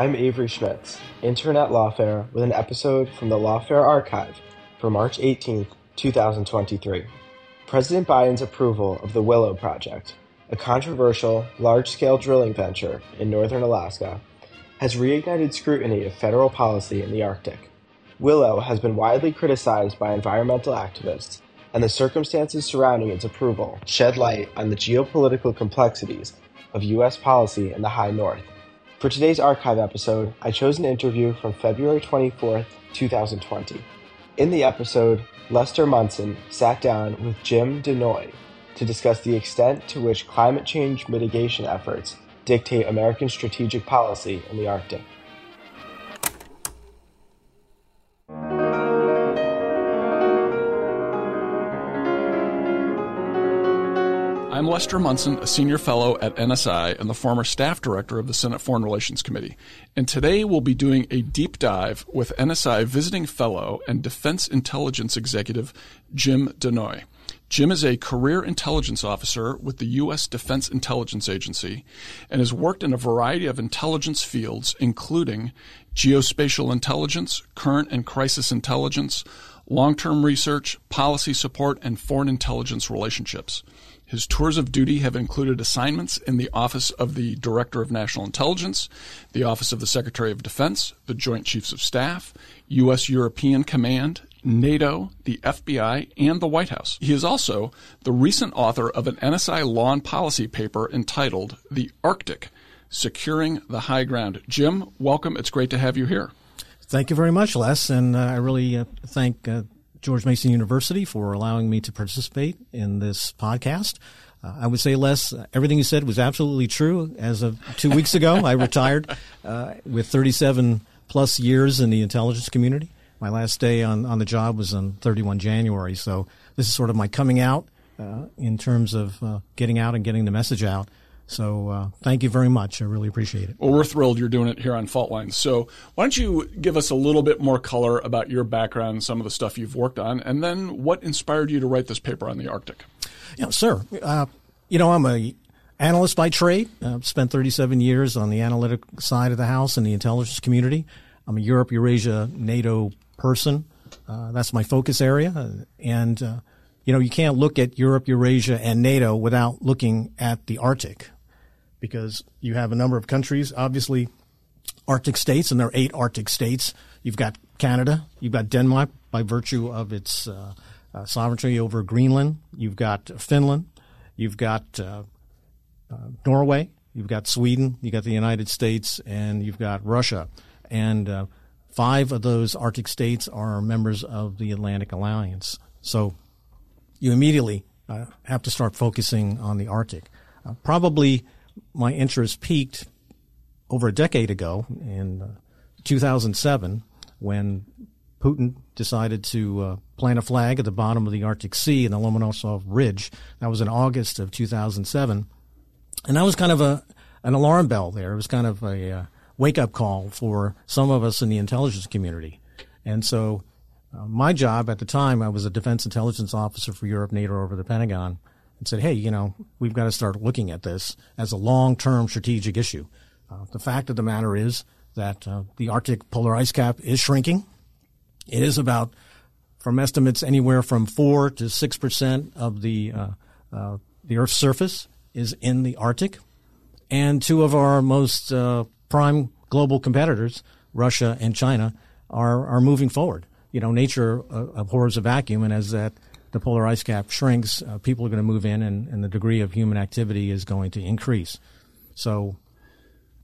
I'm Avery Schmitz, intern at Lawfare, with an episode from the Lawfare Archive for March 18, 2023. President Biden's approval of the Willow Project, a controversial, large scale drilling venture in northern Alaska, has reignited scrutiny of federal policy in the Arctic. Willow has been widely criticized by environmental activists, and the circumstances surrounding its approval shed light on the geopolitical complexities of U.S. policy in the high north. For today's archive episode, I chose an interview from February 24th, 2020. In the episode, Lester Munson sat down with Jim Danoy to discuss the extent to which climate change mitigation efforts dictate American strategic policy in the Arctic. Lester Munson, a senior fellow at NSI and the former staff director of the Senate Foreign Relations Committee. And today we'll be doing a deep dive with NSI visiting fellow and defense intelligence executive Jim Danoy. Jim is a career intelligence officer with the U.S. Defense Intelligence Agency and has worked in a variety of intelligence fields, including geospatial intelligence, current and crisis intelligence, long term research, policy support, and foreign intelligence relationships. His tours of duty have included assignments in the Office of the Director of National Intelligence, the Office of the Secretary of Defense, the Joint Chiefs of Staff, U.S. European Command, NATO, the FBI, and the White House. He is also the recent author of an NSI law and policy paper entitled The Arctic Securing the High Ground. Jim, welcome. It's great to have you here. Thank you very much, Les. And uh, I really uh, thank uh, George Mason University for allowing me to participate in this podcast. Uh, I would say, Les, everything you said was absolutely true. As of two weeks ago, I retired uh, with 37 plus years in the intelligence community. My last day on, on the job was on 31 January. So this is sort of my coming out uh, in terms of uh, getting out and getting the message out. So uh, thank you very much. I really appreciate it. Well, we're thrilled you're doing it here on Fault Lines. So why don't you give us a little bit more color about your background, some of the stuff you've worked on, and then what inspired you to write this paper on the Arctic? Yeah, sir. Uh, you know, I'm a analyst by trade. I've spent 37 years on the analytic side of the house in the intelligence community. I'm a Europe, Eurasia, NATO person. Uh, that's my focus area. And, uh, you know, you can't look at Europe, Eurasia, and NATO without looking at the Arctic because you have a number of countries, obviously Arctic states, and there are eight Arctic states. You've got Canada, you've got Denmark by virtue of its uh, uh, sovereignty over Greenland, you've got Finland, you've got uh, uh Norway, you've got Sweden, you've got the United States, and you've got Russia. And uh, five of those Arctic states are members of the Atlantic Alliance. So you immediately uh, have to start focusing on the Arctic. probably my interest peaked over a decade ago in uh, 2007 when Putin decided to uh, plant a flag at the bottom of the Arctic Sea in the Lomonosov Ridge. That was in August of 2007. And that was kind of a an alarm bell there. It was kind of a uh, wake up call for some of us in the intelligence community. And so uh, my job at the time, I was a defense intelligence officer for Europe, NATO over the Pentagon and said, hey, you know, we've got to start looking at this as a long term strategic issue. Uh, the fact of the matter is that uh, the Arctic polar ice cap is shrinking. It is about, from estimates, anywhere from four to six percent of the uh, uh, the Earth's surface is in the Arctic, and two of our most uh, prime global competitors, Russia and China, are are moving forward. You know, nature uh, abhors a vacuum, and as that the polar ice cap shrinks, uh, people are going to move in, and, and the degree of human activity is going to increase. So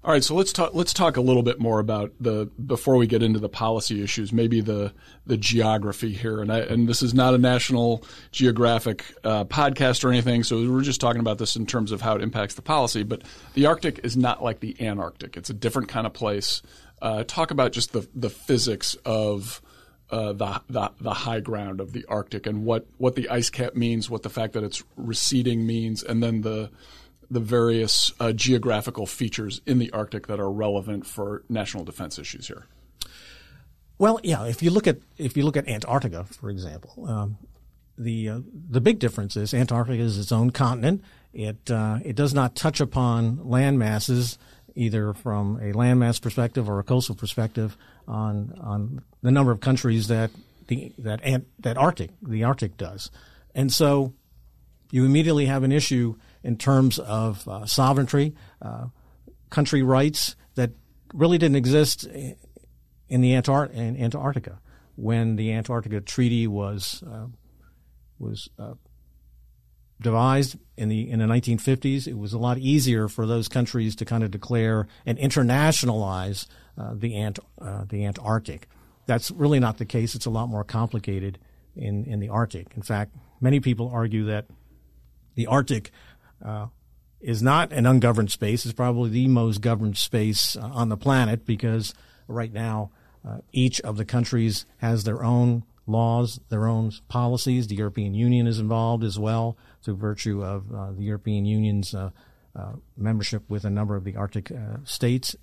all right, so let's talk. Let's talk a little bit more about the before we get into the policy issues. Maybe the the geography here, and I, and this is not a National Geographic uh, podcast or anything. So we're just talking about this in terms of how it impacts the policy. But the Arctic is not like the Antarctic; it's a different kind of place. Uh, talk about just the the physics of uh, the, the, the high ground of the Arctic and what what the ice cap means, what the fact that it's receding means, and then the the various uh, geographical features in the Arctic that are relevant for national defense issues here? Well, yeah. If you look at if you look at Antarctica, for example, um, the uh, the big difference is Antarctica is its own continent. It uh, it does not touch upon land masses either from a landmass perspective or a coastal perspective on on the number of countries that the that Ant, that Arctic the Arctic does, and so you immediately have an issue in terms of uh, sovereignty, uh, country rights that really didn't exist in the Antar- in Antarctica when the Antarctica Treaty was uh, was uh, devised in the in the 1950s. It was a lot easier for those countries to kind of declare and internationalize the Ant uh, the Antarctic. That's really not the case. It's a lot more complicated in in the Arctic. In fact, many people argue that the Arctic uh, is not an ungoverned space. It's probably the most governed space uh, on the planet because right now uh, each of the countries has their own laws, their own policies. The European Union is involved as well through virtue of uh, the European Union's uh, uh, membership with a number of the Arctic states.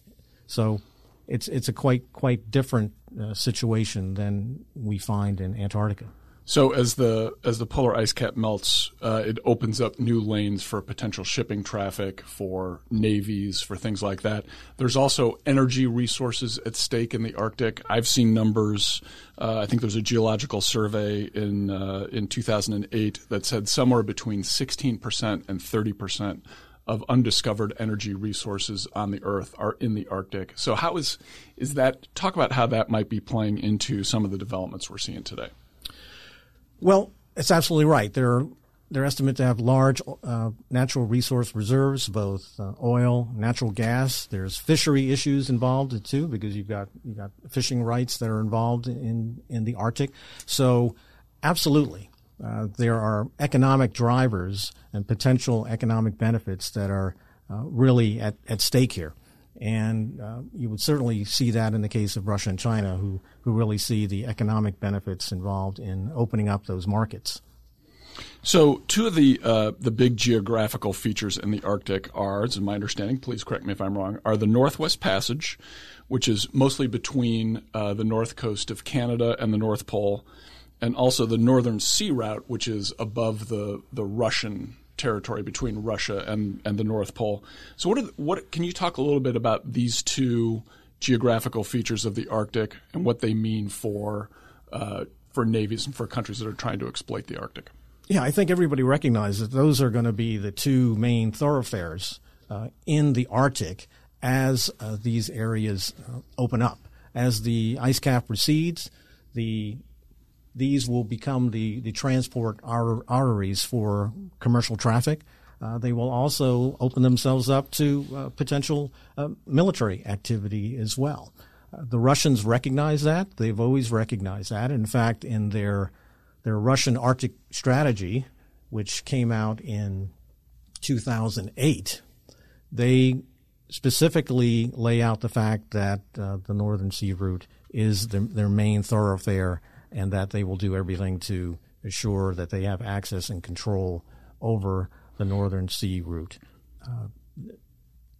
So it's it's a quite quite different situation than we find in Antarctica. So as the as the polar ice cap melts, uh, it opens up new lanes for potential shipping traffic, for navies, for things like that. There's also energy resources at stake in the Arctic. I've seen numbers. Uh, I think there's a geological survey in uh, in 2008 that said somewhere between 16% and 30% of undiscovered energy resources on the Earth are in the Arctic. So how is is that? Talk about how that might be playing into some of the developments we're seeing today. Well, it's absolutely right. They're they're estimated to have large uh, natural resource reserves, both uh, oil, natural gas. There's fishery issues involved too, because you've got you've got fishing rights that are involved in in the Arctic. So, absolutely, uh, there are economic drivers and potential economic benefits that are uh, really at, at stake here. And uh, you would certainly see that in the case of Russia and China, who, who really see the economic benefits involved in opening up those markets. So, two of the uh, the big geographical features in the Arctic are, as my understanding, please correct me if I'm wrong, are the Northwest Passage, which is mostly between uh, the north coast of Canada and the North Pole, and also the Northern Sea Route, which is above the the Russian territory between Russia and, and the North Pole. So, what, are the, what can you talk a little bit about these two geographical features of the Arctic and what they mean for uh, for navies and for countries that are trying to exploit the Arctic? Yeah, I think everybody recognizes that those are going to be the two main thoroughfares uh, in the Arctic as uh, these areas uh, open up. As the ice cap recedes, the these will become the, the transport arteries for commercial traffic. Uh, they will also open themselves up to uh, potential uh, military activity as well. Uh, the Russians recognize that. They've always recognized that. In fact, in their their Russian Arctic strategy, which came out in 2008, they specifically lay out the fact that uh, the Northern Sea route is the, their main thoroughfare and that they will do everything to assure that they have access and control over the Northern Sea route. Uh,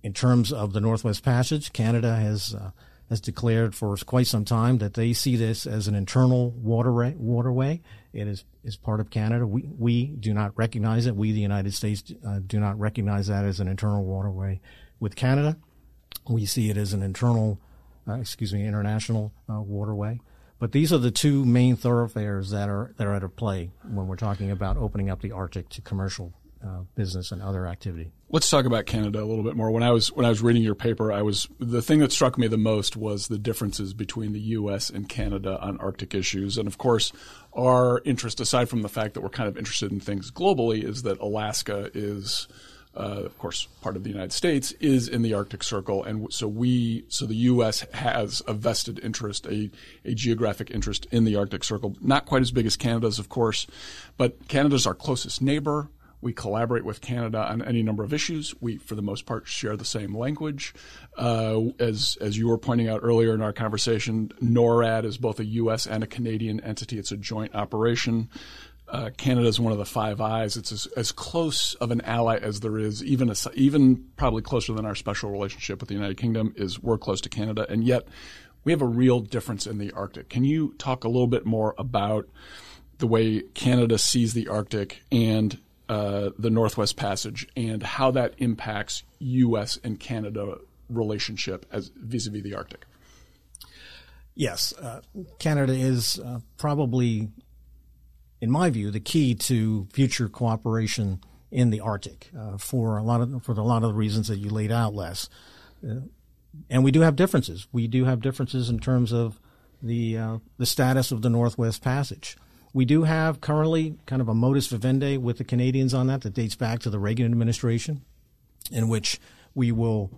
in terms of the Northwest Passage, Canada has uh, has declared for quite some time that they see this as an internal waterway. waterway. It is is part of Canada. We we do not recognize it. We, the United States, uh, do not recognize that as an internal waterway with Canada. We see it as an internal uh, excuse me, international uh, waterway. But these are the two main thoroughfares that are that are at play when we're talking about opening up the Arctic to commercial uh, business and other activity. Let's talk about Canada a little bit more. When I was when I was reading your paper, I was the thing that struck me the most was the differences between the U.S. and Canada on Arctic issues, and of course, our interest, aside from the fact that we're kind of interested in things globally, is that Alaska is uh, of course, part of the United States, is in the Arctic Circle, and so we, so the U.S. has a vested interest, a, a geographic interest in the Arctic Circle. Not quite as big as Canada's, of course, but Canada's our closest neighbor. We collaborate with Canada on any number of issues. We, for the most part, share the same language. Uh, as as you were pointing out earlier in our conversation, NORAD is both a U.S. and a Canadian entity. It's a joint operation uh, Canada is one of the Five Eyes. It's as, as, close of an ally as there is, even a, even probably closer than our special relationship with the United Kingdom is. We're close to Canada, and yet we have a real difference in the Arctic. Can you talk a little bit more about the way Canada sees the Arctic and uh, the Northwest Passage, and how that impacts U.S. and Canada relationship as vis-a-vis the Arctic? Yes, uh, Canada is uh, probably in my view, the key to future cooperation in the Arctic uh, for a lot of for a lot of the reasons that you laid out, Les. Uh, and we do have differences. We do have differences in terms of the uh, the status of the Northwest Passage. We do have currently kind of a modus vivendi with the Canadians on that that dates back to the Reagan administration, in which we will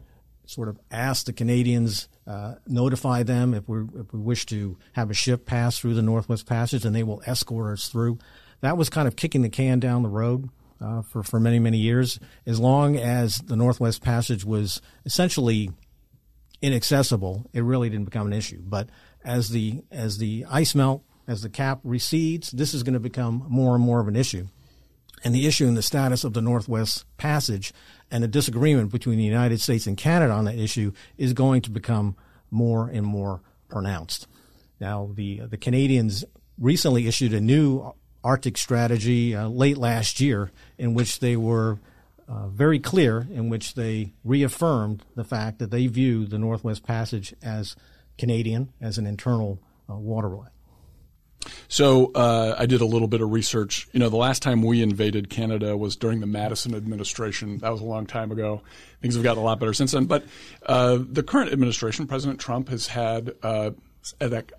sort of ask the Canadians, uh, notify them if we if we wish to have a ship pass through the Northwest Passage, and they will escort us through. That was kind of kicking the can down the road uh, for for many many years. As long as the Northwest Passage was essentially inaccessible, it really didn't become an issue. But as the as the ice melt, as the cap recedes, this is going to become more and more of an issue. And the issue in the status of the Northwest Passage and the disagreement between the United States and Canada on that issue is going to become more and more pronounced. Now, the the Canadians recently issued a new Arctic strategy uh, late last year, in which they were uh, very clear, in which they reaffirmed the fact that they view the Northwest Passage as Canadian, as an internal uh, waterway. So uh, I did a little bit of research. You know, the last time we invaded Canada was during the Madison administration. That was a long time ago. Things have gotten a lot better since then. But uh, the current administration, President Trump, has had uh,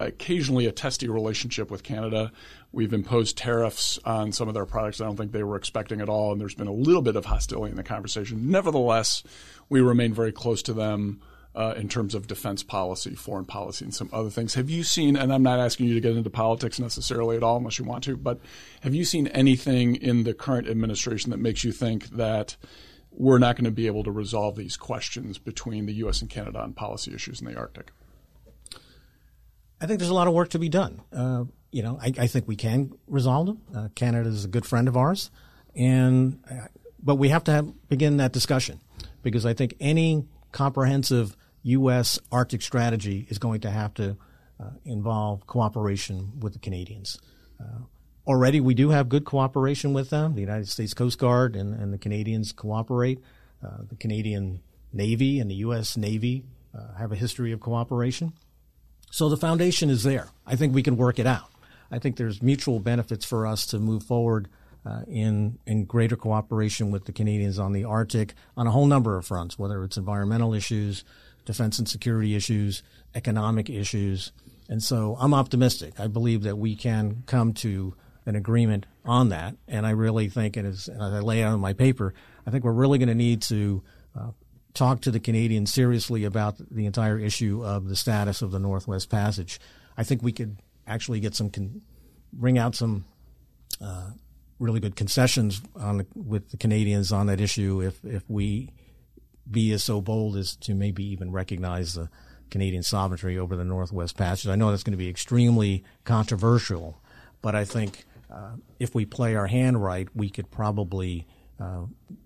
occasionally a testy relationship with Canada. We've imposed tariffs on some of their products I don't think they were expecting at all, and there's been a little bit of hostility in the conversation. Nevertheless, we remain very close to them uh, in terms of defense policy, foreign policy, and some other things. Have you seen, and I'm not asking you to get into politics necessarily at all unless you want to, but have you seen anything in the current administration that makes you think that we're not going to be able to resolve these questions between the U.S. and Canada on policy issues in the Arctic? I think there's a lot of work to be done. Uh, you know, I, I, think we can resolve them. Uh, Canada is a good friend of ours, and uh, but we have to have, begin that discussion because I think any comprehensive U.S. Arctic strategy is going to have to uh, involve cooperation with the Canadians. Uh, already, we do have good cooperation with them. The United States Coast Guard and, and the Canadians cooperate. Uh, the Canadian Navy and the U.S. Navy uh, have a history of cooperation. So the foundation is there. I think we can work it out. I think there's mutual benefits for us to move forward uh, in in greater cooperation with the Canadians on the Arctic on a whole number of fronts, whether it's environmental issues, defense and security issues, economic issues. And so I'm optimistic. I believe that we can come to an agreement on that. And I really think, and as, as I lay out in my paper, I think we're really going to need to uh, talk to the Canadians seriously about the entire issue of the status of the Northwest Passage. I think we could actually get some, con- bring out some uh, really good concessions on the, with the Canadians on that issue if, if we be as so bold as to maybe even recognize the Canadian sovereignty over the Northwest Passage. I know that's going to be extremely controversial, but I think uh, if we play our hand right, we could probably uh,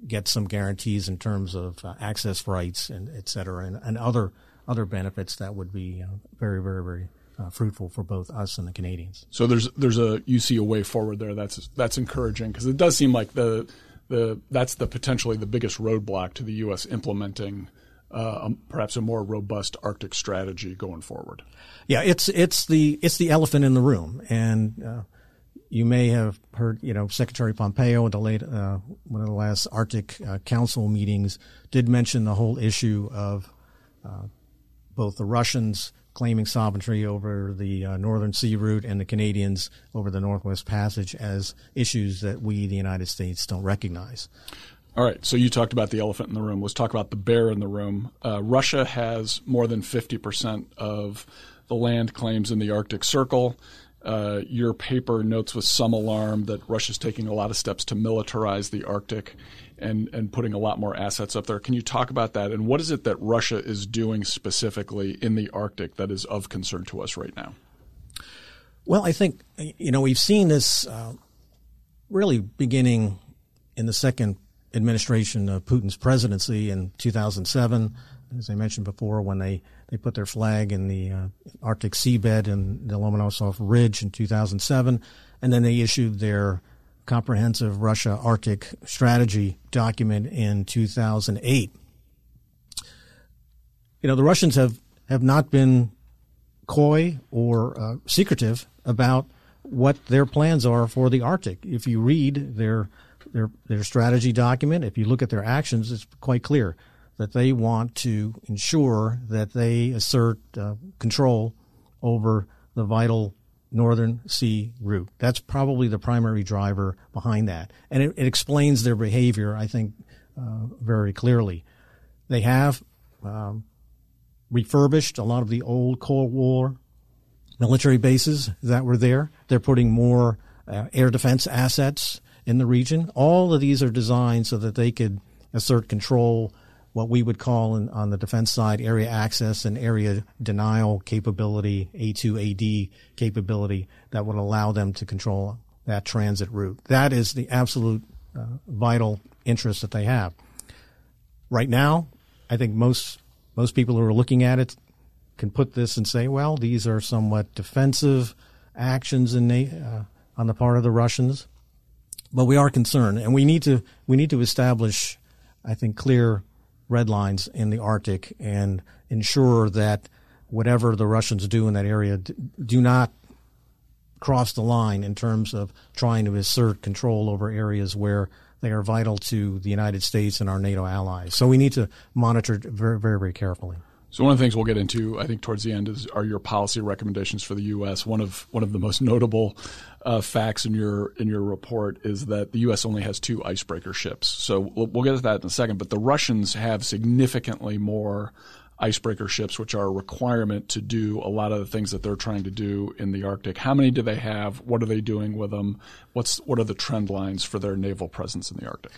get some guarantees in terms of uh, access rights and et cetera, and, and, other other benefits that would be uh, very, very, very uh, fruitful for both us and the Canadians. So there's there's a you see a way forward there. That's that's encouraging because it does seem like the the that's the potentially the biggest roadblock to the U.S. implementing uh, um, perhaps a more robust Arctic strategy going forward? Yeah, it's it's the it's the elephant in the room, and uh, you may have heard, you know, Secretary Pompeo at the late uh, one of the last Arctic uh, Council meetings did mention the whole issue of uh, both the Russians claiming sovereignty over the uh, Northern Sea route and the Canadians over the Northwest Passage as issues that we, the United States, don't recognize. All right, so you talked about the elephant in the room. Let's talk about the bear in the room. Uh, Russia has more than 50% of the land claims in the Arctic Circle. Uh, your paper notes with some alarm that Russia's taking a lot of steps to militarize the Arctic and, and putting a lot more assets up there. Can you talk about that? And what is it that Russia is doing specifically in the Arctic that is of concern to us right now? Well, I think, you know, we've seen this uh, really beginning in the second administration of Putin's presidency in 2007 as I mentioned before, when they, they put their flag in the uh, Arctic seabed in the Lomonosov Ridge in 2007, and then they issued their comprehensive Russia Arctic strategy document in 2008. You know, the Russians have, have not been coy or uh, secretive about what their plans are for the Arctic. If you read their their their strategy document, if you look at their actions, it's quite clear that they want to ensure that they assert uh, control over the vital northern sea route. That's probably the primary driver behind that. And it, it explains their behavior, I think, uh, very clearly. They have um, refurbished a lot of the old Cold War military bases that were there. They're putting more uh, air defense assets in the region. All of these are designed so that they could assert control what we would call in, on the defense side area access and area denial capability, A2AD capability that would allow them to control that transit route. That is the absolute uh, vital interest that they have. Right now, I think most most people who are looking at it can put this and say, well, these are somewhat defensive actions in, uh, on the part of the Russians, but we are concerned, and we need to we need to establish, I think, clear red lines in the Arctic and ensure that whatever the Russians do in that area do not cross the line in terms of trying to assert control over areas where they are vital to the United States and our NATO allies. So we need to monitor very, very, very carefully. So one of the things we'll get into, I think, towards the end is are your policy recommendations for the U.S. One of one of the most notable uh, facts in your in your report is that the U.S. only has two icebreaker ships. So we'll, we'll get to that in a second. But the Russians have significantly more icebreaker ships, which are a requirement to do a lot of the things that they're trying to do in the Arctic. How many do they have? What are they doing with them? What's what are the trend lines for their naval presence in the Arctic?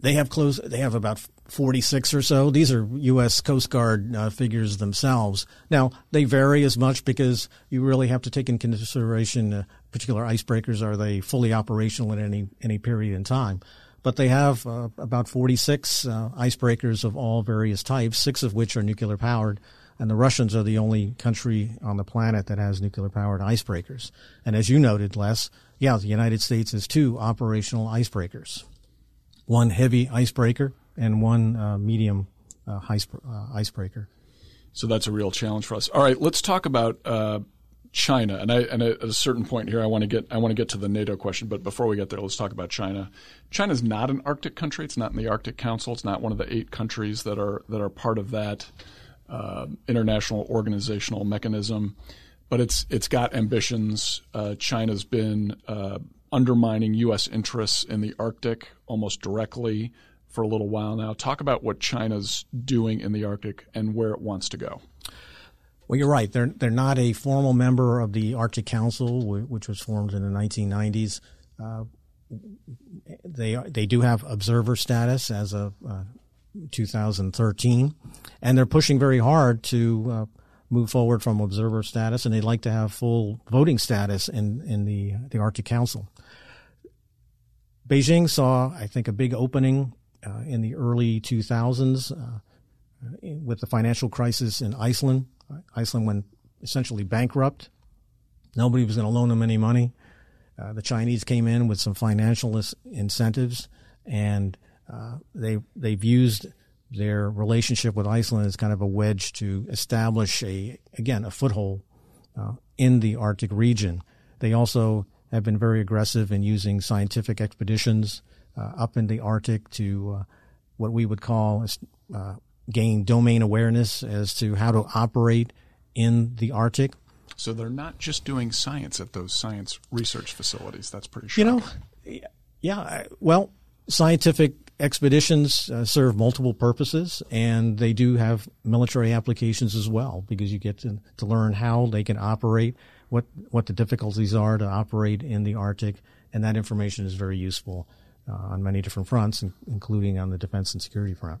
They have close. They have about 46 or so. These are U.S. Coast Guard uh, figures themselves. Now they vary as much because you really have to take in consideration uh, particular icebreakers. Are they fully operational at any any period in time? But they have uh, about 46 uh, icebreakers of all various types, six of which are nuclear powered. And the Russians are the only country on the planet that has nuclear powered icebreakers. And as you noted, Les, yeah, the United States has two operational icebreakers one heavy icebreaker and one uh, medium uh, uh, icebreaker. So that's a real challenge for us. All right, let's talk about uh, China. And, I, and at a certain point here, I want to get I want to get to the NATO question. But before we get there, let's talk about China. China is not an Arctic country. It's not in the Arctic Council. It's not one of the eight countries that are that are part of that uh, international organizational mechanism. But it's it's got ambitions. Uh, China's been undermining U.S. interests in the Arctic almost directly for a little while now. Talk about what China's doing in the Arctic and where it wants to go. Well, you're right. They're they're not a formal member of the Arctic Council, which was formed in the 1990s. Uh, they they do have observer status as of uh, 2013, and they're pushing very hard to uh, move forward from observer status, and they'd like to have full voting status in in the the Arctic Council. Beijing saw, I think, a big opening uh, in the early 2000s uh, with the financial crisis in Iceland. Iceland went essentially bankrupt. Nobody was going to loan them any money. Uh, the Chinese came in with some financial incentives, and uh, they they've used their relationship with Iceland as kind of a wedge to establish a again a foothold uh, in the Arctic region. They also have been very aggressive in using scientific expeditions uh, up in the Arctic to uh, what we would call uh, gain domain awareness as to how to operate in the Arctic. So they're not just doing science at those science research facilities. That's pretty shocking. You know, yeah. Well, scientific expeditions uh, serve multiple purposes, and they do have military applications as well because you get to, to learn how they can operate, what what the difficulties are to operate in the Arctic, and that information is very useful uh, on many different fronts, including on the defense and security front.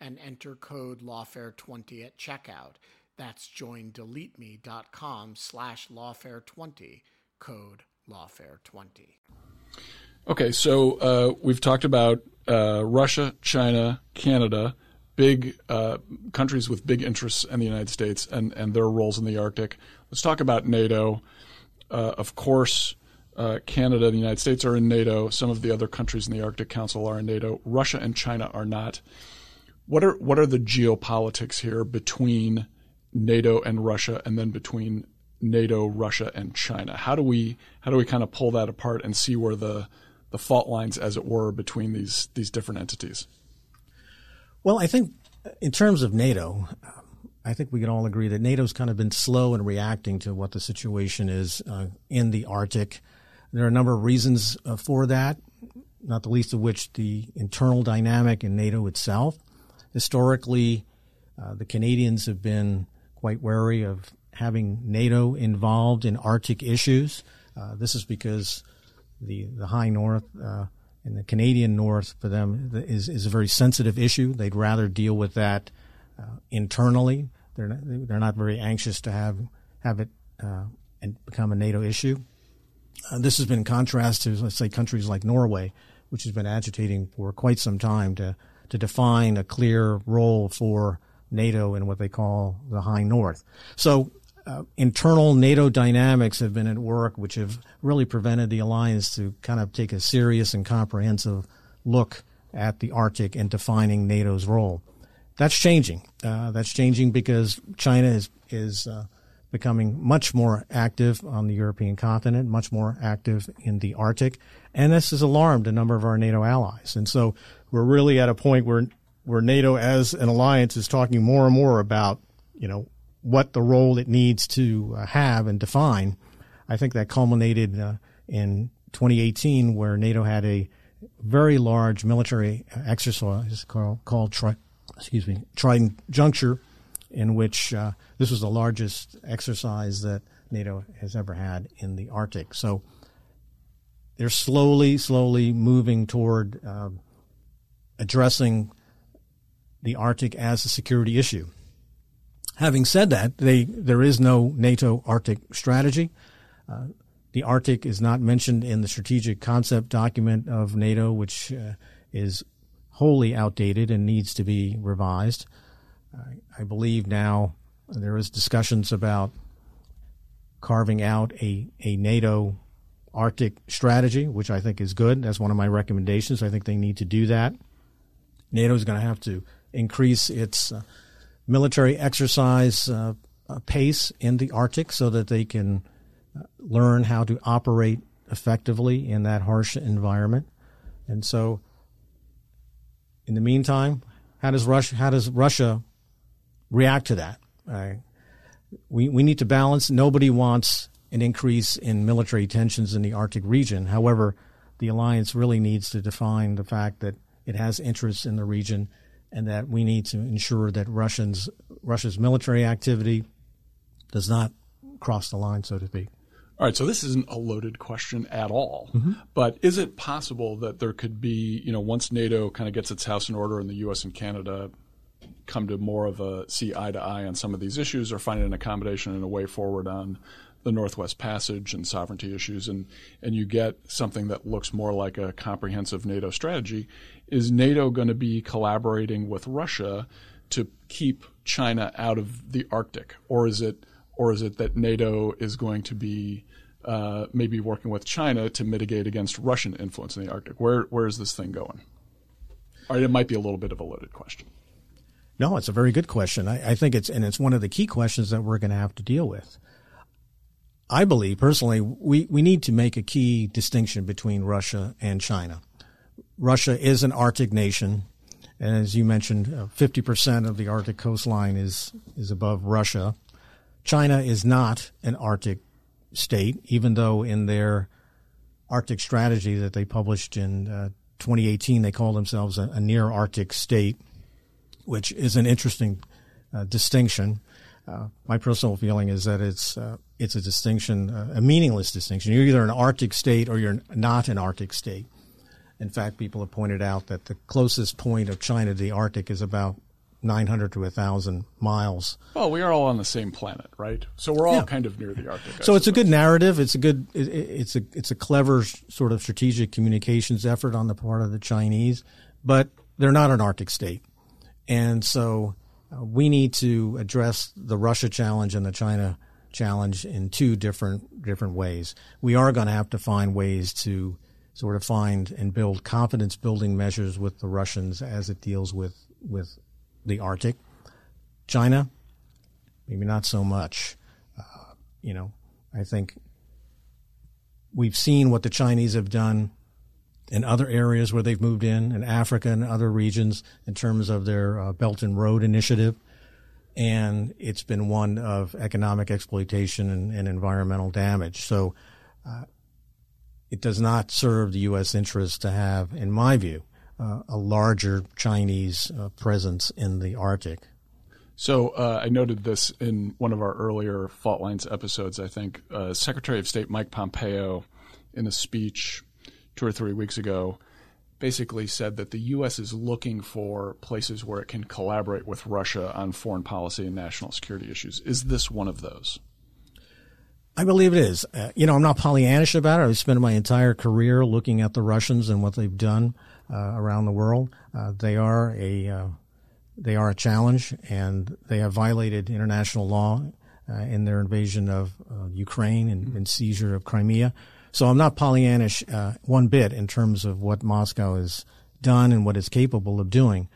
and enter code lawfare20 at checkout. That's joindeleteme.com slash lawfare20, code lawfare20. Okay, so uh, we've talked about uh, Russia, China, Canada, big uh, countries with big interests in the United States and, and their roles in the Arctic. Let's talk about NATO. Uh, of course, uh, Canada and the United States are in NATO. Some of the other countries in the Arctic Council are in NATO. Russia and China are not. What are what are the geopolitics here between NATO and Russia, and then between NATO, Russia, and China? How do we how do we kind of pull that apart and see where the the fault lines, as it were, between these these different entities? Well, I think in terms of NATO, I think we can all agree that NATO's kind of been slow in reacting to what the situation is uh, in the Arctic. There are a number of reasons uh, for that, not the least of which the internal dynamic in NATO itself. Historically, uh, the Canadians have been quite wary of having NATO involved in Arctic issues. Uh, this is because the the high north uh, and the Canadian North for them is is a very sensitive issue. They'd rather deal with that uh, internally. They're not, they're not very anxious to have have it uh, and become a NATO issue. Uh, this has been in contrast to let's say countries like Norway, which has been agitating for quite some time to to define a clear role for NATO in what they call the High North. So uh, internal NATO dynamics have been at work, which have really prevented the alliance to kind of take a serious and comprehensive look at the Arctic and defining NATO's role. That's changing. Uh, that's changing because China is is uh, becoming much more active on the European continent, much more active in the Arctic, and this has alarmed a number of our NATO allies. And so we're really at a point where where NATO as an alliance is talking more and more about you know what the role it needs to uh, have and define. I think that culminated uh, in 2018, where NATO had a very large military exercise called, called tri- excuse me, Trident Juncture, in which uh, this was the largest exercise that NATO has ever had in the Arctic. So they're slowly, slowly moving toward uh, addressing the Arctic as a security issue. Having said that, they, there is no NATO Arctic strategy. Uh, the Arctic is not mentioned in the strategic concept document of NATO, which uh, is wholly outdated and needs to be revised. I believe now there is discussions about carving out a, a NATO Arctic strategy, which I think is good. That's one of my recommendations. I think they need to do that. NATO is going to have to increase its uh, military exercise uh, uh, pace in the Arctic so that they can uh, learn how to operate effectively in that harsh environment. And so, in the meantime, how does Russia how does Russia react to that? Uh, we we need to balance. Nobody wants an increase in military tensions in the Arctic region. However, the alliance really needs to define the fact that it has interests in the region and that we need to ensure that Russians Russia's military activity does not cross the line, so to speak. All right, so this isn't a loaded question at all, mm-hmm. but is it possible that there could be, you know, once NATO kind of gets its house in order and the U.S. and Canada come to more of a see eye to eye on some of these issues or find an accommodation and a way forward on the Northwest Passage and sovereignty issues, and, and you get something that looks more like a comprehensive NATO strategy, is NATO going to be collaborating with Russia to keep China out of the Arctic, or is it or is it that NATO is going to be uh, maybe working with China to mitigate against Russian influence in the Arctic? Where where is this thing going? All right, it might be a little bit of a loaded question. No, it's a very good question. I, I think it's and it's one of the key questions that we're going to have to deal with. I believe personally, we, we need to make a key distinction between Russia and China. Russia is an Arctic nation. And as you mentioned, 50% uh, of the Arctic coastline is, is above Russia. China is not an Arctic state, even though in their Arctic strategy that they published in uh, 2018, they call themselves a, a, near Arctic state, which is an interesting uh, distinction. Uh, my personal feeling is that it's uh, it's a distinction, uh, a meaningless distinction. You're either an Arctic state or you're not an Arctic state. In fact, people have pointed out that the closest point of China to the Arctic is about 900 to 1,000 miles. Well, we are all on the same planet, right? So we're all yeah. kind of near the Arctic. I so it's a good narrative. It's a good. It, it's a it's a clever sort of strategic communications effort on the part of the Chinese, but they're not an Arctic state, and so uh, we need to address the Russia challenge and the China challenge in two different different ways. We are going to have to find ways to sort of find and build confidence building measures with the Russians as it deals with with the Arctic. China, maybe not so much. Uh, you know, I think we've seen what the Chinese have done in other areas where they've moved in, in Africa and other regions, in terms of their uh, Belt and Road Initiative. And it's been one of economic exploitation and, and environmental damage. So uh, it does not serve the U.S. interest to have, in my view, uh, a larger Chinese uh, presence in the Arctic. So uh, I noted this in one of our earlier Fault Lines episodes. I think uh, Secretary of State Mike Pompeo, in a speech two or three weeks ago, basically said that the U.S. is looking for places where it can collaborate with Russia on foreign policy and national security issues. Is this one of those? I believe it is. Uh, you know, I'm not Pollyannish about it. I've spent my entire career looking at the Russians and what they've done uh, around the world. Uh, they are a uh, they are a challenge, and they have violated international law uh, in their invasion of uh, Ukraine and, and, seizure of Crimea. So I'm not Pollyannish one bit in terms of what Moscow has done and what it's capable of doing.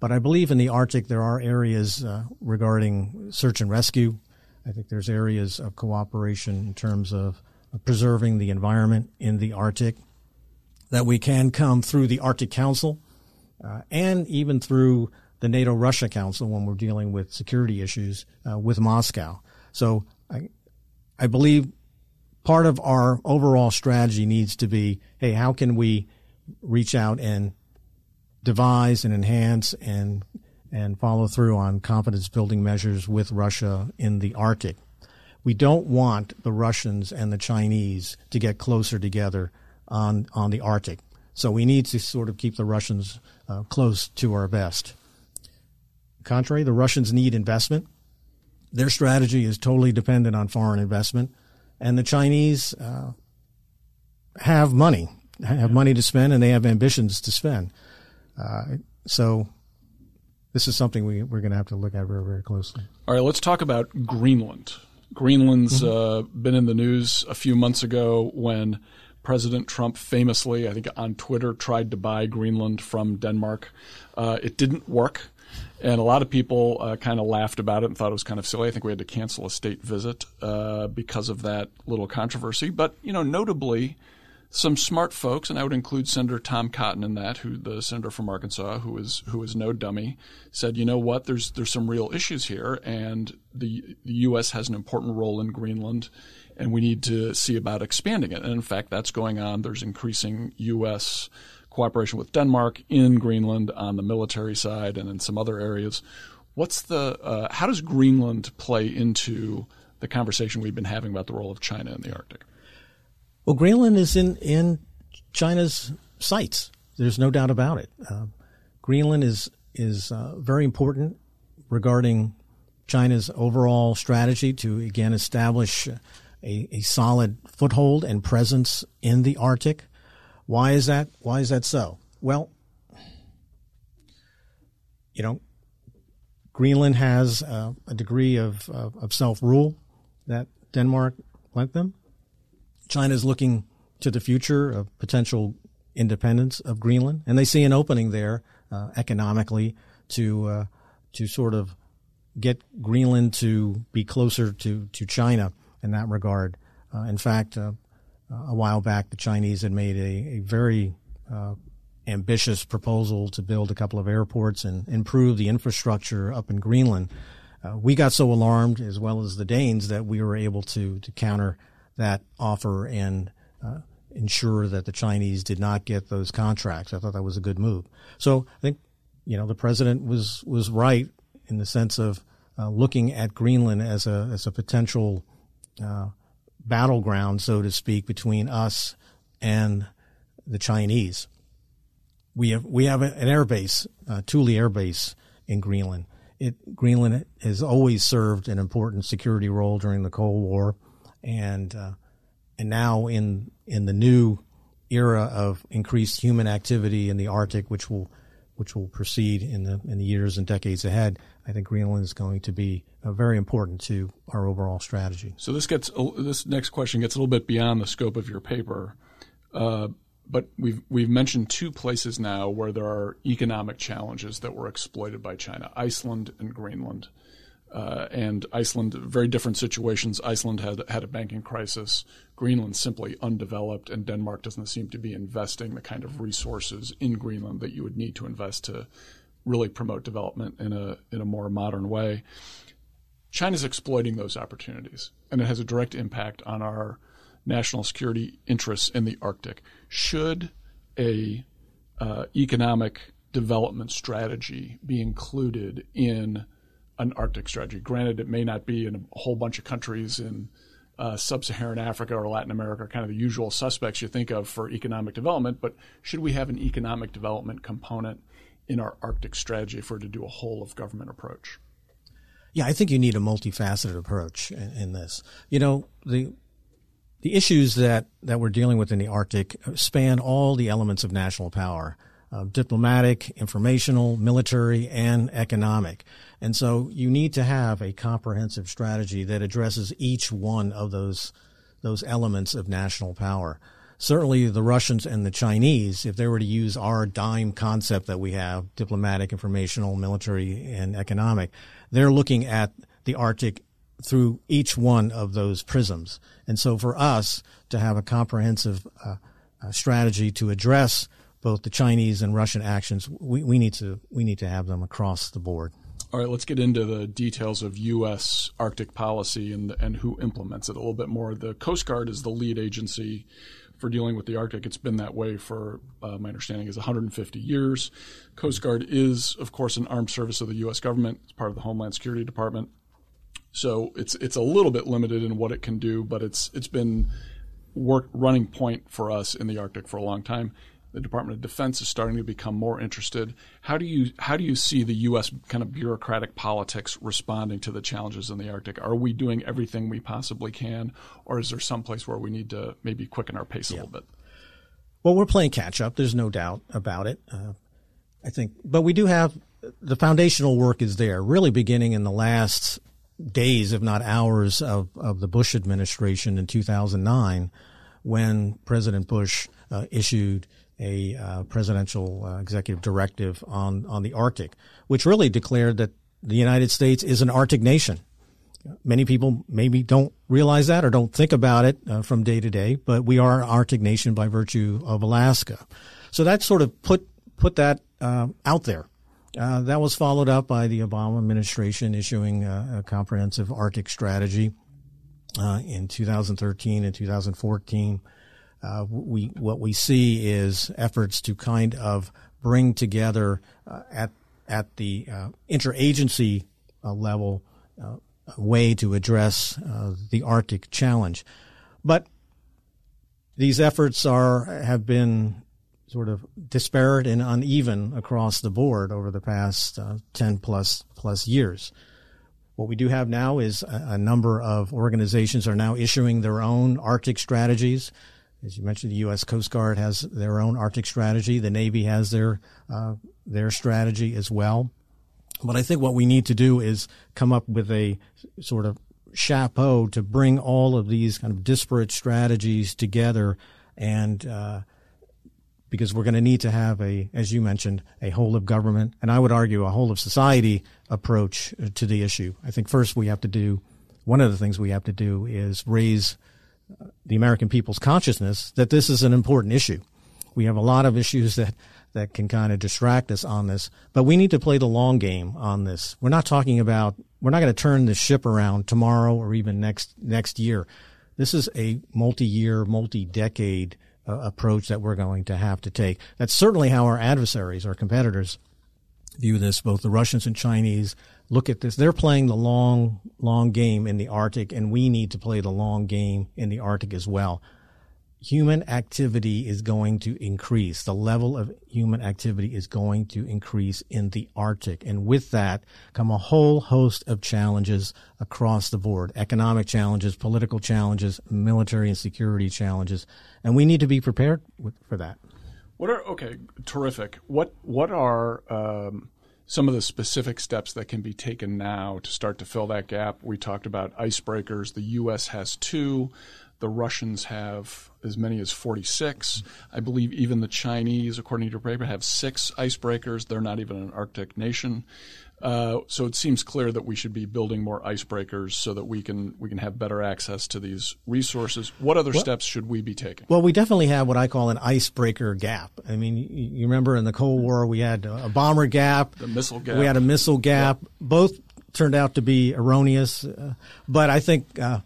But I believe in the Arctic there are areas regarding search and rescue I think there's areas of cooperation in terms of preserving the environment in the Arctic that we can come through the Arctic Council uh, and even through the NATO Russia Council when we're dealing with security issues uh, with Moscow. So I, I believe part of our overall strategy needs to be hey, how can we reach out and devise and enhance and and follow through on confidence building measures with Russia in the Arctic. We don't want the Russians and the Chinese to get closer together on, on the Arctic. So we need to sort of keep the Russians uh, close to our vest. Contrary, the Russians need investment. Their strategy is totally dependent on foreign investment. And the Chinese uh, have money, have money to spend, and they have ambitions to spend. Uh, so this is something we, we're going to have to look at very, very closely. All right, let's talk about Greenland. Greenland's mm-hmm. uh, been in the news a few months ago when President Trump famously, I think on Twitter, tried to buy Greenland from Denmark. Uh, it didn't work. And a lot of people uh, kind of laughed about it and thought it was kind of silly. I think we had to cancel a state visit uh, because of that little controversy. But, you know, notably, some smart folks, and I would include Senator Tom Cotton in that, who the senator from Arkansas, who is who is no dummy, said, you know what, there's there's some real issues here, and the the U.S. has an important role in Greenland, and we need to see about expanding it. And in fact, that's going on. There's increasing U.S. cooperation with Denmark in Greenland on the military side and in some other areas. What's the uh, how does Greenland play into the conversation we've been having about the role of China in the Arctic? Well, Greenland is in, in China's sights. There's no doubt about it. Uh, Greenland is is uh, very important regarding China's overall strategy to again establish a, a solid foothold and presence in the Arctic. Why is that? Why is that so? Well, you know, Greenland has uh, a degree of, of, of self rule that Denmark lent them. China is looking to the future of potential independence of Greenland, and they see an opening there uh, economically to uh, to sort of get Greenland to be closer to to China in that regard. Uh, in fact, uh, a while back, the Chinese had made a, a very uh, ambitious proposal to build a couple of airports and improve the infrastructure up in Greenland. Uh, we got so alarmed, as well as the Danes, that we were able to to counter that offer and uh, ensure that the Chinese did not get those contracts. I thought that was a good move. So I think you know the president was was right in the sense of uh, looking at Greenland as a as a potential uh, battleground, so to speak, between us and the Chinese. We have we have an air base, uh, Thule Air Base in Greenland. It Greenland has always served an important security role during the Cold War, and uh, and now in in the new era of increased human activity in the Arctic, which will which will proceed in the in the years and decades ahead, I think Greenland is going to be uh, very important to our overall strategy. So this gets this next question gets a little bit beyond the scope of your paper, uh, but we've we've mentioned two places now where there are economic challenges that were exploited by China: Iceland and Greenland. Uh, and Iceland, very different situations. Iceland had had a banking crisis. Greenland simply undeveloped, and Denmark doesn't seem to be investing the kind of resources in Greenland that you would need to invest to really promote development in a in a more modern way. China's exploiting those opportunities, and it has a direct impact on our national security interests in the Arctic. Should a uh, economic development strategy be included in an Arctic strategy? Granted, it may not be in a whole bunch of countries in uh, sub-Saharan Africa or Latin America, kind of the usual suspects you think of for economic development. But should we have an economic development component in our Arctic strategy if we're to do a whole of government approach? Yeah, I think you need a multifaceted approach in, in this. You know, the the issues that, that we're dealing with in the Arctic span all the elements of national power. Uh, diplomatic, informational, military, and economic. And so you need to have a comprehensive strategy that addresses each one of those those elements of national power. Certainly, the Russians and the Chinese, if they were to use our dime concept that we have, diplomatic, informational, military, and economic, they're looking at the Arctic through each one of those prisms. And so for us to have a comprehensive uh, uh, strategy to address both the Chinese and Russian actions, we, we need to we need to have them across the board. All right, let's get into the details of U.S. Arctic policy and and who implements it a little bit more. The Coast Guard is the lead agency for dealing with the Arctic. It's been that way for uh, my understanding is 150 years. Coast Guard is, of course, an armed service of the U.S. government. It's part of the Homeland Security Department. So it's it's a little bit limited in what it can do, but it's it's been work running point for us in the Arctic for a long time. The Department of Defense is starting to become more interested. How do you how do you see the U.S. kind of bureaucratic politics responding to the challenges in the Arctic? Are we doing everything we possibly can, or is there some place where we need to maybe quicken our pace a little bit? Well, we're playing catch up. There's no doubt about it. Uh, I think, but we do have the foundational work is there, really beginning in the last days, if not hours, of, of the Bush administration in 2009 when President Bush uh, issued a uh, presidential uh, executive directive on, on the Arctic, which really declared that the United States is an Arctic nation. Many people maybe don't realize that or don't think about it uh, from day to day, but we are an Arctic nation by virtue of Alaska. So that sort of put put that uh, out there. Uh, that was followed up by the Obama administration issuing a, a comprehensive Arctic strategy uh, in 2013 and 2014. Uh, we what we see is efforts to kind of bring together uh, at at the uh, interagency uh, level a way to address the Arctic challenge, but these efforts are have been sort of disparate and uneven across the board over the past uh, 10 plus plus years. What we do have now is a, a, number of organizations are now issuing their own Arctic strategies. As you mentioned, the U.S. Coast Guard has their own Arctic strategy. The Navy has their uh, their strategy as well. But I think what we need to do is come up with a sort of chapeau to bring all of these kind of disparate strategies together and uh, because we're going to need to have a, as you mentioned, a whole of government, and I would argue a whole of society approach to the issue. I think first we have to do, one of the things we have to do is raise the American people's consciousness that this is an important issue. We have a lot of issues that that can kind of distract us on this, but we need to play the long game on this. We're not talking about we're not going to turn the ship around tomorrow or even next next year. This is a multi-year, multi-decade uh, approach that we're going to have to take. That's certainly how our adversaries, our competitors, view this. Both the Russians and Chinese look at this. They're playing the long, long game in the Arctic, and we need to play the long game in the Arctic as well. Human activity is going to increase. The level of human activity is going to increase in the Arctic. And with that come a whole host of challenges across the board economic challenges, political challenges, military and security challenges. And we need to be prepared for that. What are, okay, terrific. What, what are, um some of the specific steps that can be taken now to start to fill that gap. We talked about icebreakers. The U.S. has two. The Russians have as many as 46. I believe even the Chinese, according to your paper, have six icebreakers. They're not even an Arctic nation. Uh, so it seems clear that we should be building more icebreakers so that we can we can have better access to these resources. What other well, steps should we be taking? Well, we definitely have what I call an icebreaker gap. I mean, you remember in the Cold War we had a bomber gap, the missile gap. We had a missile gap. Both turned out to be erroneous, uh, but I think. Uh,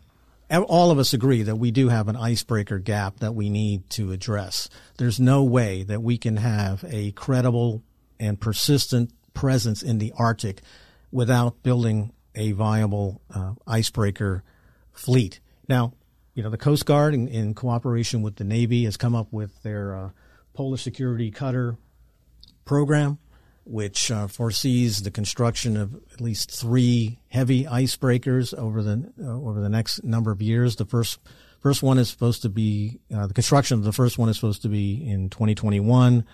all of us agree that we do have an icebreaker gap that we need to address. There's no way that we can have a credible and persistent presence in the Arctic without building a viable uh, icebreaker fleet. Now, you know, the Coast Guard, in, in cooperation with the Navy, has come up with their uh, Polar Security Cutter program, which uh, foresees the construction of at least three heavy icebreakers over the uh, over the next number of years. The first first one is supposed to be uh, the construction of the first one is supposed to be in 2021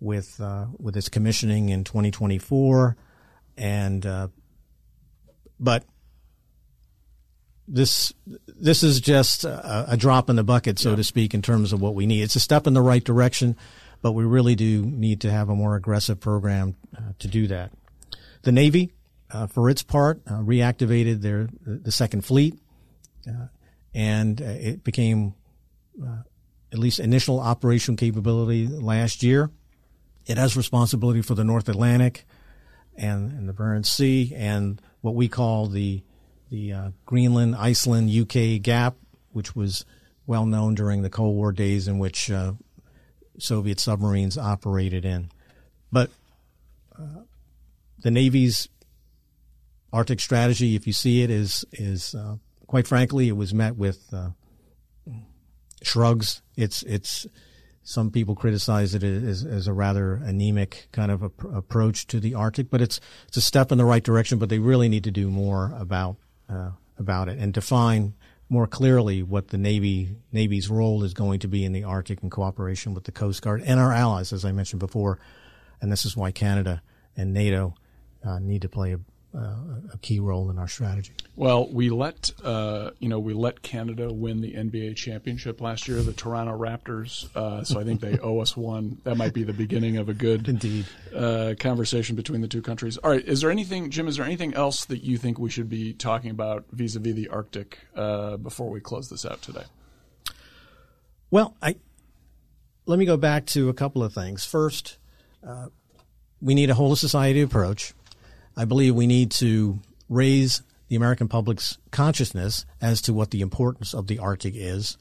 with uh, with its commissioning in 2024, and uh, but this this is just a, a, drop in the bucket, so yeah. to speak, in terms of what we need. It's a step in the right direction, but we really do need to have a more aggressive program uh, to do that. The Navy, uh, for its part, uh, reactivated their the second fleet, uh, and it became at least initial operational capability last year. It has responsibility for the North Atlantic and, and the Barents Sea and what we call the the uh, Greenland, Iceland, UK gap, which was well known during the Cold War days in which uh, Soviet submarines operated in. But uh, the Navy's Arctic strategy, if you see it, is is uh, quite frankly, it was met with uh, shrugs. It's it's some people criticize it as, as a rather anemic kind of a, approach to the Arctic, but it's it's a step in the right direction. But they really need to do more about uh, about it and define more clearly what the Navy Navy's role is going to be in the Arctic in cooperation with the Coast Guard and our allies, as I mentioned before. And this is why Canada and NATO uh, need to play a, a key role in our strategy. Well, we let uh, you know we let Canada win the NBA championship last year, the Toronto Raptors. Uh, so I think they owe us one. That might be the beginning of a good indeed uh, conversation between the two countries. All right, is there anything, Jim? Is there anything else that you think we should be talking about vis-a-vis the Arctic uh, before we close this out today? Well, I let me go back to a couple of things. First, uh, we need a whole society approach I believe we need to raise the American public's consciousness as to what the importance of the Arctic is.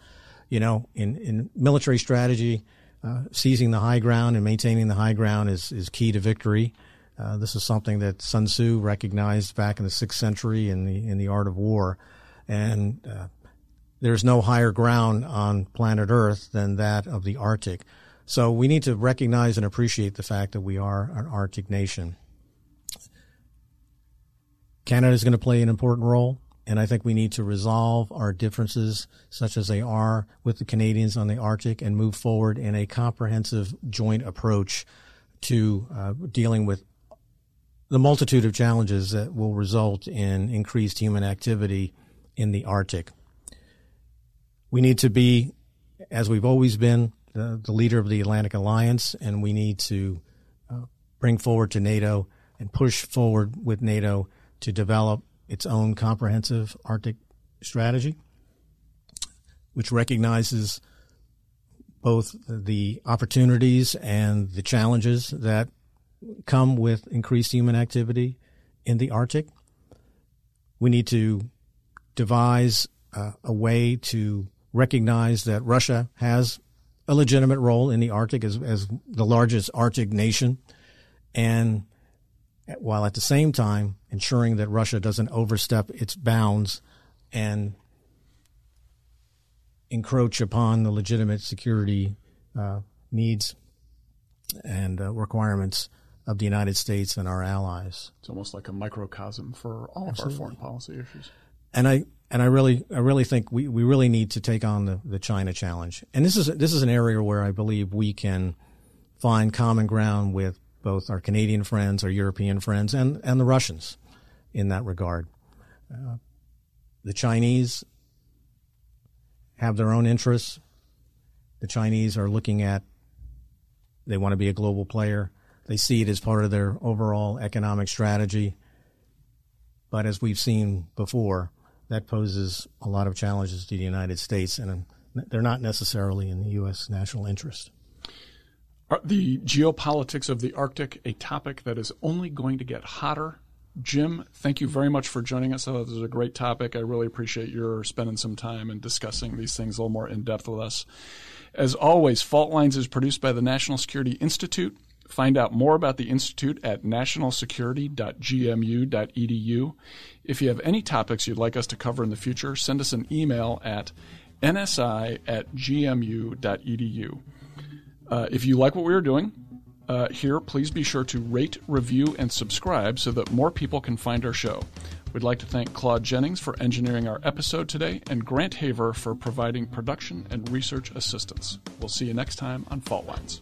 You know, in, in military strategy, uh, seizing the high ground and maintaining the high ground is, is key to victory. Uh, this is something that Sun Tzu recognized back in the sixth century in the in the art of war, and uh, there's no higher ground on planet Earth than that of the Arctic. So we need to recognize and appreciate the fact that we are an Arctic nation. Canada is going to play an important role, and I think we need to resolve our differences, such as they are with the Canadians on the Arctic, and move forward in a comprehensive joint approach to uh, dealing with the multitude of challenges that will result in increased human activity in the Arctic. We need to be, as we've always been, the, the leader of the Atlantic Alliance, and we need to uh, bring forward to NATO and push forward with NATO to develop its own comprehensive Arctic strategy. which recognizes both the opportunities and the challenges that come with increased human activity in the Arctic. We need to devise uh, a way to recognize that Russia has a legitimate role in the Arctic as, as the largest Arctic nation, and while at the same time ensuring that Russia doesn't overstep its bounds and encroach upon the legitimate security uh, needs and uh, requirements of the United States and our allies. It's almost like a microcosm for all Absolutely. of our foreign policy issues. And I and I really I really think we, we really need to take on the, the China challenge. And this is this is an area where I believe we can find common ground with both our Canadian friends, our European friends, and, and the Russians in that regard. Uh, the Chinese have their own interests. The Chinese are looking at, they want to be a global player. They see it as part of their overall economic strategy. But as we've seen before, that poses a lot of challenges to the United States, and they're not necessarily in the U.S. national interest. Are The geopolitics of the Arctic, a topic that is only going to get hotter. Jim, thank you very much for joining us. this is a great topic. I really appreciate your spending some time and discussing these things a little more in depth with us. As always, Fault Lines is produced by the National Security Institute. Find out more about the Institute at nationalsecurity.gmu.edu. If you have any topics you'd like us to cover in the future, send us an email at nsi at gmu.edu. Uh, if you like what we are doing uh, here, please be sure to rate, review, and subscribe so that more people can find our show. We'd like to thank Claude Jennings for engineering our episode today and Grant Haver for providing production and research assistance. We'll see you next time on Fault Lines.